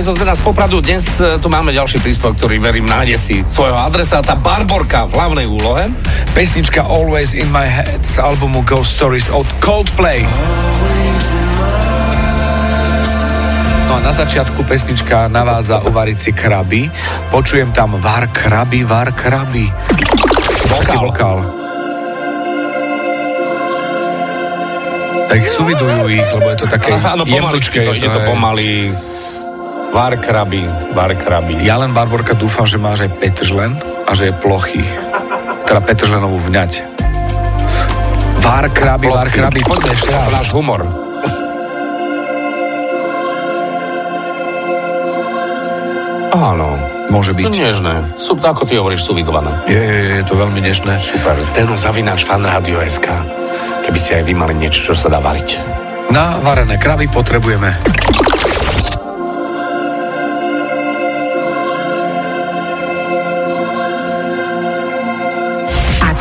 aj zo Zdena z Popradu. Dnes e, tu máme ďalší príspevok, ktorý verím nájde si svojho adresáta Barborka v hlavnej úlohe. Pesnička Always in my head z albumu Ghost Stories od Coldplay. No a na začiatku pesnička navádza uvariť si kraby. Počujem tam var kraby, var kraby. Veľký vokál. Tak suvidujú ich, lebo je to také Áno, pomaličky to, ide to pomaly. Var kraby, var kraby. Ja len, Barborka, dúfam, že máš aj Petržlen a že je plochý. Teda Petržlenovú vňať. Vár kraby, vár Plochy. kraby, poďme ešte raz. Náš humor. Áno, Môže byť. nežné. Sú, ako ty hovoríš, sú vidované. Je, je, je to veľmi dnešné. Super, Zdeno Zavináč, fan Radio SK. Keby ste aj vy mali niečo, čo sa dá variť. Na varené kravy potrebujeme.